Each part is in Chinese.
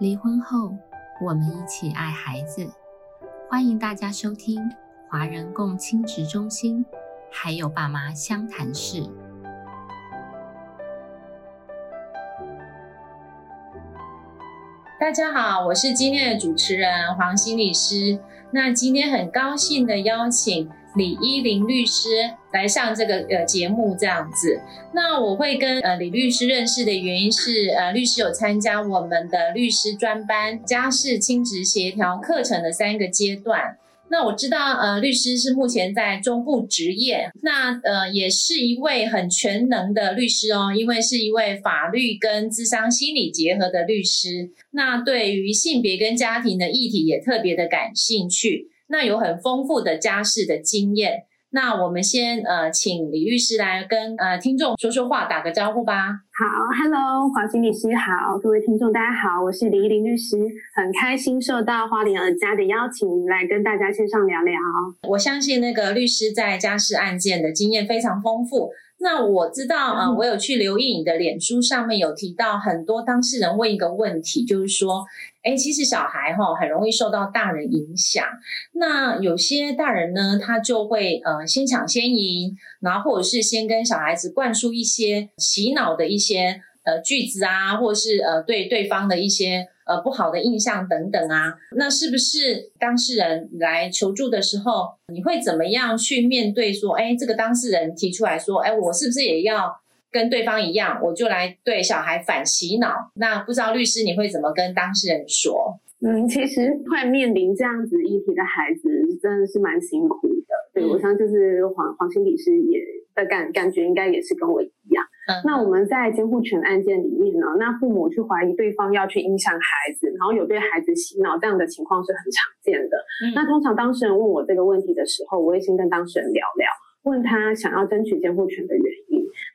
离婚后，我们一起爱孩子。欢迎大家收听华人共亲职中心，还有爸妈相谈室。大家好，我是今天的主持人黄心理师。那今天很高兴的邀请李依林律师来上这个呃节目，这样子。那我会跟呃李律师认识的原因是，呃律师有参加我们的律师专班家事亲职协调课程的三个阶段。那我知道，呃，律师是目前在中部执业，那呃，也是一位很全能的律师哦，因为是一位法律跟智商心理结合的律师。那对于性别跟家庭的议题也特别的感兴趣，那有很丰富的家事的经验。那我们先呃，请李律师来跟呃听众说说话，打个招呼吧。好，Hello，黄心律师好，各位听众大家好，我是李依林律师，很开心受到花莲尔家的邀请，来跟大家线上聊聊。我相信那个律师在家事案件的经验非常丰富。那我知道啊，我有去留意你的脸书上面有提到很多当事人问一个问题，就是说，哎，其实小孩哈很容易受到大人影响。那有些大人呢，他就会呃先抢先赢，然后或者是先跟小孩子灌输一些洗脑的一些呃句子啊，或者是呃对对方的一些。呃，不好的印象等等啊，那是不是当事人来求助的时候，你会怎么样去面对？说，哎，这个当事人提出来说，哎，我是不是也要跟对方一样，我就来对小孩反洗脑？那不知道律师你会怎么跟当事人说？嗯，其实会面临这样子议题的孩子，真的是蛮辛苦的。对我想就是黄黄心理师也的感感觉，应该也是跟我一样。那我们在监护权案件里面呢，那父母去怀疑对方要去影响孩子，然后有对孩子洗脑这样的情况是很常见的。那通常当事人问我这个问题的时候，我会先跟当事人聊聊，问他想要争取监护权的原因。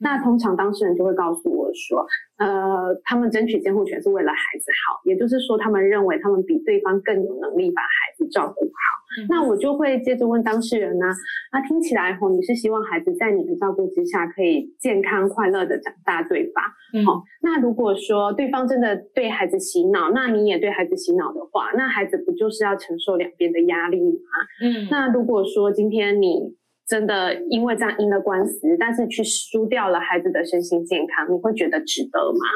那通常当事人就会告诉我说，呃，他们争取监护权是为了孩子好，也就是说，他们认为他们比对方更有能力把孩子照顾好。那我就会接着问当事人呢，那听起来吼，你是希望孩子在你的照顾之下可以健康快乐的长大，对吧？好，那如果说对方真的对孩子洗脑，那你也对孩子洗脑的话，那孩子不就是要承受两边的压力吗？嗯，那如果说今天你。真的因为这样赢了官司，但是去输掉了孩子的身心健康，你会觉得值得吗？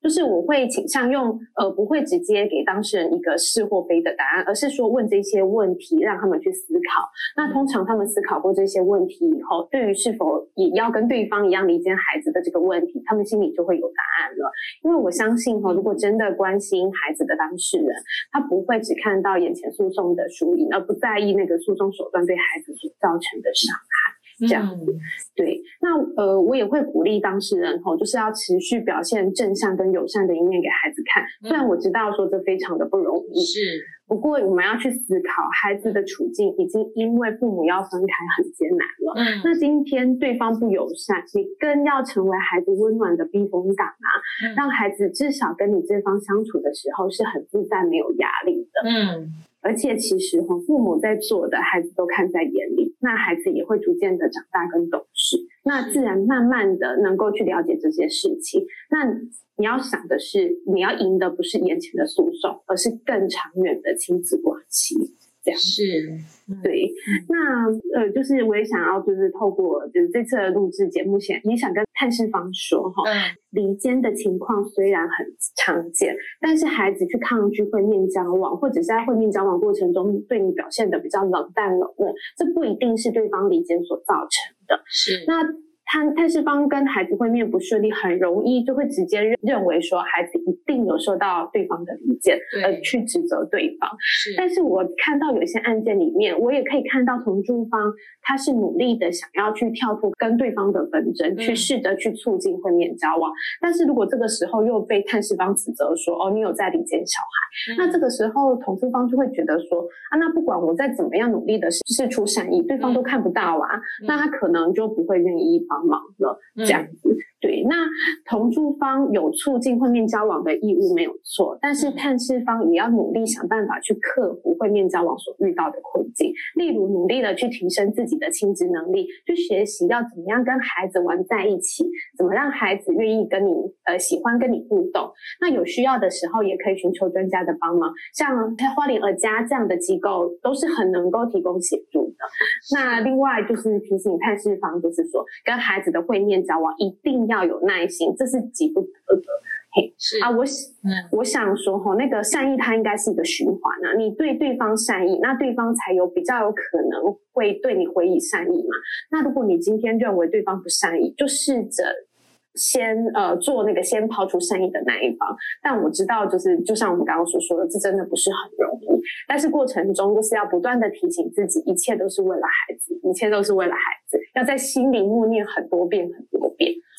就是我会倾向用呃，不会直接给当事人一个是或非的答案，而是说问这些问题，让他们去思考。那通常他们思考过这些问题以后，对于是否也要跟对方一样理解孩子的这个问题，他们心里就会有答案了。因为我相信哈，如果真的关心孩子的当事人，他不会只看到眼前诉讼的输赢，而不在意那个诉讼手段对孩子所造成的害。这样子，对，那呃，我也会鼓励当事人吼，就是要持续表现正向跟友善的一面给孩子看。虽然我知道说这非常的不容易，是，不过我们要去思考，孩子的处境已经因为父母要分开很艰难了。嗯，那今天对方不友善，你更要成为孩子温暖的避风港啊，让孩子至少跟你这方相处的时候是很自在、没有压力的。嗯。而且其实和，父母在做的，孩子都看在眼里，那孩子也会逐渐的长大跟懂事，那自然慢慢的能够去了解这些事情。那你要想的是，你要赢的不是眼前的诉讼，而是更长远的亲子关系。这样是。对，那呃，就是我也想要，就是透过就是这次的录制节目前，也想跟探视方说哈，离间的情况虽然很常见，但是孩子去抗拒会面交往，或者是在会面交往过程中对你表现的比较冷淡冷漠，这不一定是对方离间所造成的。是那。探探视方跟孩子会面不顺利，很容易就会直接认认为说孩子一定有受到对方的理解，而去指责对方。是，但是我看到有些案件里面，我也可以看到同住方他是努力的想要去跳脱跟对方的纷争，去试着去促进会面交往。但是如果这个时候又被探视方指责说，哦，你有在理解小孩，那这个时候同住方就会觉得说，啊，那不管我再怎么样努力的试出善意，对方都看不到啊，那他可能就不会愿意帮。忙了这样子，对。对，那同住方有促进会面交往的义务没有错，但是探视方也要努力想办法去克服会面交往所遇到的困境，例如努力的去提升自己的亲子能力，去学习要怎么样跟孩子玩在一起，怎么让孩子愿意跟你呃喜欢跟你互动。那有需要的时候也可以寻求专家的帮忙，像花莲儿家这样的机构都是很能够提供协助的。那另外就是提醒探视方，就是说跟孩子的会面交往一定要有耐心，这是急不得的。嘿，是啊，我我想说哈，那个善意它应该是一个循环啊，你对对方善意，那对方才有比较有可能会对你回以善意嘛。那如果你今天认为对方不善意，就试着。先呃做那个先抛出善意的那一方，但我知道就是就像我们刚刚所说的，这真的不是很容易。但是过程中就是要不断的提醒自己，一切都是为了孩子，一切都是为了孩子，要在心里默念很多遍很多遍。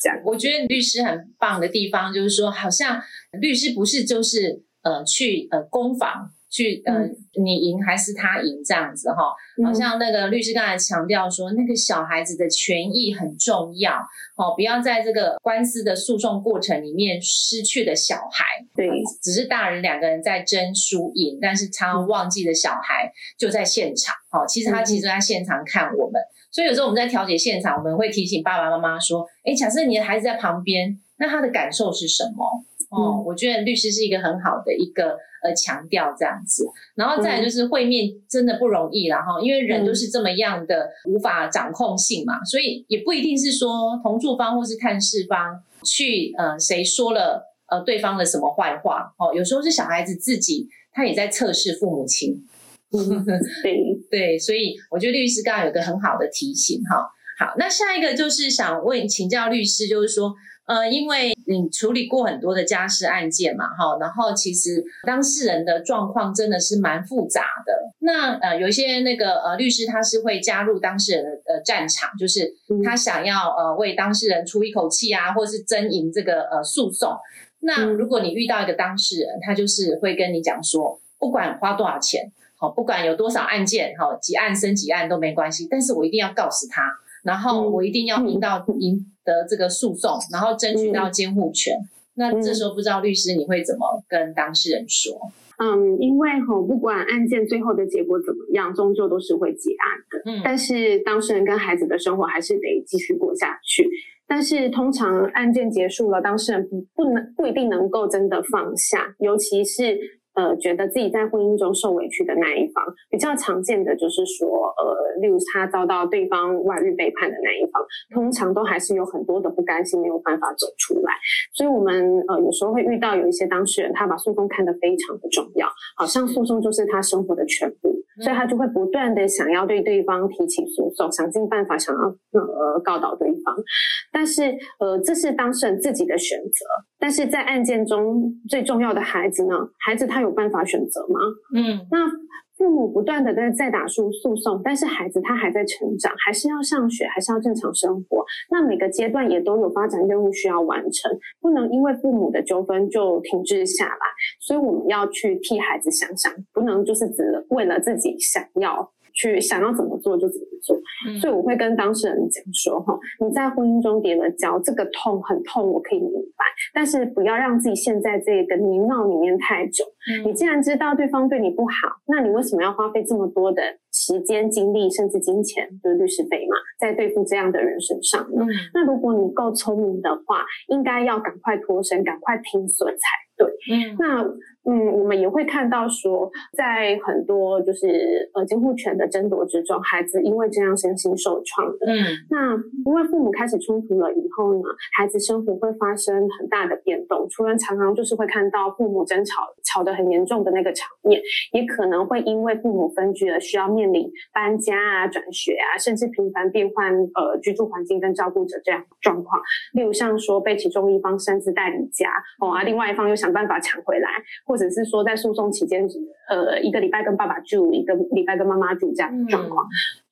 这样，我觉得律师很棒的地方就是说，好像律师不是就是呃去呃攻防。去呃，你赢还是他赢这样子哈？好像那个律师刚才强调说，那个小孩子的权益很重要哦，不要在这个官司的诉讼过程里面失去了小孩。对，只是大人两个人在争输赢，但是他忘记了小孩就在现场。哦，其实他其实在现场看我们，所以有时候我们在调解现场，我们会提醒爸爸妈妈说：，哎，假设你的孩子在旁边，那他的感受是什么？哦，我觉得律师是一个很好的一个呃强调这样子，然后再来就是会面真的不容易了哈，因为人都是这么样的无法掌控性嘛，所以也不一定是说同住方或是探视方去呃谁说了呃对方的什么坏话。哦，有时候是小孩子自己他也在测试父母亲，对对，所以我觉得律师刚刚有个很好的提醒哈，好，那下一个就是想问请教律师，就是说。呃，因为你处理过很多的家事案件嘛，哈，然后其实当事人的状况真的是蛮复杂的。那呃，有一些那个呃律师他是会加入当事人的呃战场，就是他想要呃为当事人出一口气啊，或是争赢这个呃诉讼。那如果你遇到一个当事人，他就是会跟你讲说，不管花多少钱，好，不管有多少案件，哈几案升几案都没关系，但是我一定要告死他，然后我一定要赢到赢。得这个诉讼，然后争取到监护权。那这时候不知道律师你会怎么跟当事人说？嗯，因为哈，不管案件最后的结果怎么样，终究都是会结案的。嗯，但是当事人跟孩子的生活还是得继续过下去。但是通常案件结束了，当事人不不能不一定能够真的放下，尤其是。呃，觉得自己在婚姻中受委屈的那一方，比较常见的就是说，呃，例如他遭到对方外遇背叛的那一方，通常都还是有很多的不甘心，没有办法走出来。所以，我们呃有时候会遇到有一些当事人，他把诉讼看得非常的重要，好像诉讼就是他生活的全部，所以他就会不断的想要对对方提起诉讼，想尽办法想要呃告倒对方。但是，呃，这是当事人自己的选择。但是在案件中最重要的孩子呢？孩子他有办法选择吗？嗯，那父母不断的在在打诉诉讼，但是孩子他还在成长，还是要上学，还是要正常生活。那每个阶段也都有发展任务需要完成，不能因为父母的纠纷就停滞下来。所以我们要去替孩子想想，不能就是只为了自己想要。去想要怎么做就怎么做，所以我会跟当事人讲说：哈，你在婚姻中跌了跤，这个痛很痛，我可以明白，但是不要让自己陷在这个泥淖里面太久。你既然知道对方对你不好，那你为什么要花费这么多的时间、精力，甚至金钱，就是律师费嘛，在对付这样的人身上呢？那如果你够聪明的话，应该要赶快脱身，赶快停损才对。嗯，那。嗯，我们也会看到说，在很多就是呃监护权的争夺之中，孩子因为这样身心受创的。嗯，那因为父母开始冲突了以后呢，孩子生活会发生很大的变动。除了常常就是会看到父母争吵吵得很严重的那个场面，也可能会因为父母分居而需要面临搬家啊、转学啊，甚至频繁变换呃居住环境跟照顾者这样状况。例如像说被其中一方擅自带离家哦，啊，另外一方又想办法抢回来。或者是说，在诉讼期间，呃，一个礼拜跟爸爸住，一个礼拜跟妈妈住这样的状况。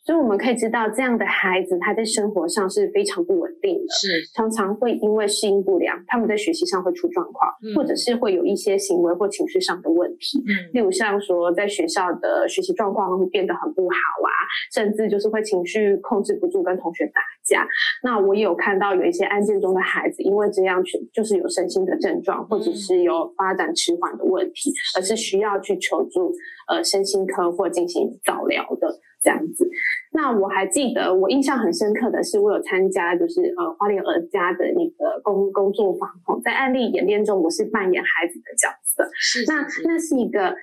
所以我们可以知道，这样的孩子他在生活上是非常不稳定的，是常常会因为适应不良，他们在学习上会出状况，或者是会有一些行为或情绪上的问题。嗯，例如像说在学校的学习状况会变得很不好啊，甚至就是会情绪控制不住，跟同学打架。那我也有看到有一些案件中的孩子，因为这样去就是有身心的症状，或者是有发展迟缓的问题，而是需要去求助呃身心科或进行早疗的。这样子，那我还记得，我印象很深刻的是，我有参加就是呃花莲儿家的那个工工作坊哦，在案例演练中，我是扮演孩子的角色，是那那是一个。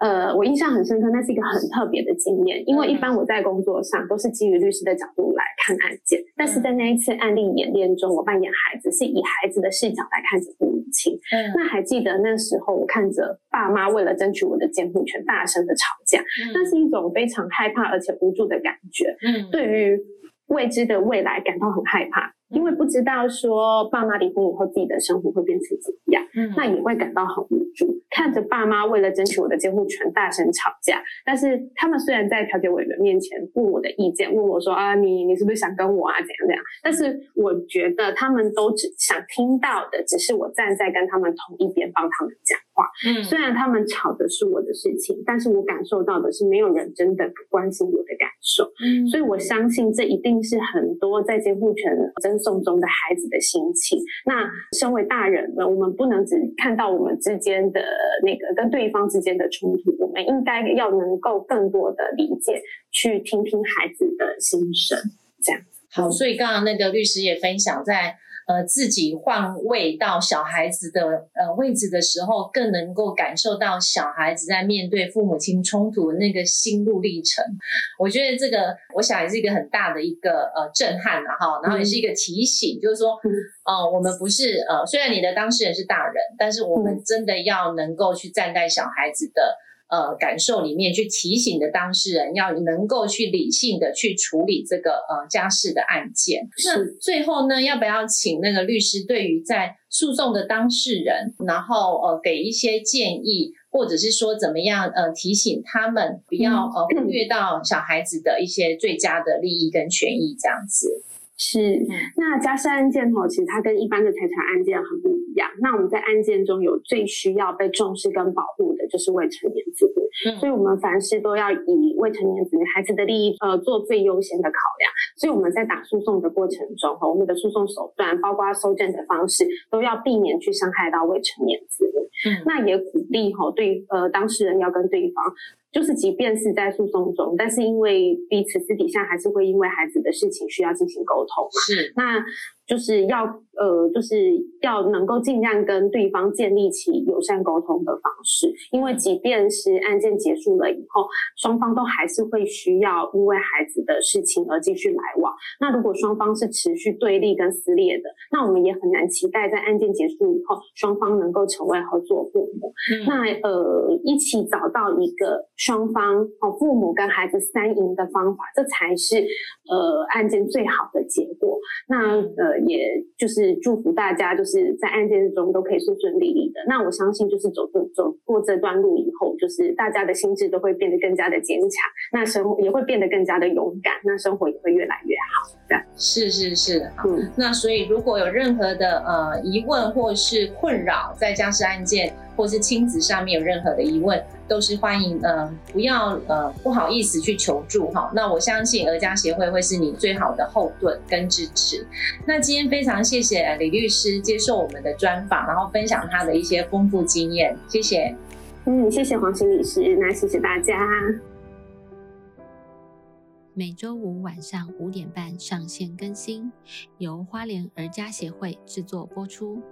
呃，我印象很深刻，那是一个很特别的经验，因为一般我在工作上都是基于律师的角度来看案件，但是在那一次案例演练中，我扮演孩子，是以孩子的视角来看着父母亲。嗯，那还记得那时候我看着爸妈为了争取我的监护权大声的吵架，那是一种非常害怕而且无助的感觉。嗯，对于未知的未来感到很害怕。因为不知道说爸妈离婚以后自己的生活会变成怎么样，嗯，那也会感到很无助。看着爸妈为了争取我的监护权大声吵架，但是他们虽然在调解委员面前问我的意见，问我说啊，你你是不是想跟我啊，怎样怎样？但是我觉得他们都只想听到的，只是我站在跟他们同一边帮他们讲话。嗯，虽然他们吵的是我的事情，但是我感受到的是没有人真的关心我的感受。嗯，所以我相信这一定是很多在监护权争。送中的孩子的心情。那身为大人们，我们不能只看到我们之间的那个跟对方之间的冲突，我们应该要能够更多的理解，去听听孩子的心声。这样好，所以刚刚那个律师也分享在。呃，自己换位到小孩子的呃位置的时候，更能够感受到小孩子在面对父母亲冲突的那个心路历程。我觉得这个，我想也是一个很大的一个呃震撼了哈，然后也是一个提醒，就是说，哦，我们不是呃，虽然你的当事人是大人，但是我们真的要能够去站在小孩子的。呃，感受里面去提醒的当事人，要能够去理性的去处理这个呃家事的案件。那最后呢，要不要请那个律师对于在诉讼的当事人，然后呃给一些建议，或者是说怎么样呃提醒他们不要呃忽略到小孩子的一些最佳的利益跟权益这样子。是，那家事案件吼，其实它跟一般的财产案件很不一样。那我们在案件中有最需要被重视跟保护的，就是未成年子女。所以，我们凡事都要以未成年子女孩子的利益，呃，做最优先的考量。所以，我们在打诉讼的过程中，哈，我们的诉讼手段，包括收证的方式，都要避免去伤害到未成年子女。嗯，那也鼓励哈，对呃当事人要跟对方。就是，即便是在诉讼中，但是因为彼此私底下还是会因为孩子的事情需要进行沟通嘛。是，那。就是要呃，就是要能够尽量跟对方建立起友善沟通的方式，因为即便是案件结束了以后，双方都还是会需要因为孩子的事情而继续来往。那如果双方是持续对立跟撕裂的，那我们也很难期待在案件结束以后，双方能够成为合作父母。那呃，一起找到一个双方哦，父母跟孩子三赢的方法，这才是呃案件最好的结果。那呃。也就是祝福大家，就是在案件中都可以顺顺利利的。那我相信，就是走走走过这段路以后，就是大家的心智都会变得更加的坚强，那生活也会变得更加的勇敢，那生活也会越来越好。这样是是是，嗯。那所以如果有任何的呃疑问或是困扰，在僵尸案件。或是亲子上面有任何的疑问，都是欢迎呃不要呃不好意思去求助哈。那我相信儿家协会会是你最好的后盾跟支持。那今天非常谢谢李律师接受我们的专访，然后分享他的一些丰富经验，谢谢。嗯，谢谢黄心律师，那谢谢大家。每周五晚上五点半上线更新，由花莲儿家协会制作播出。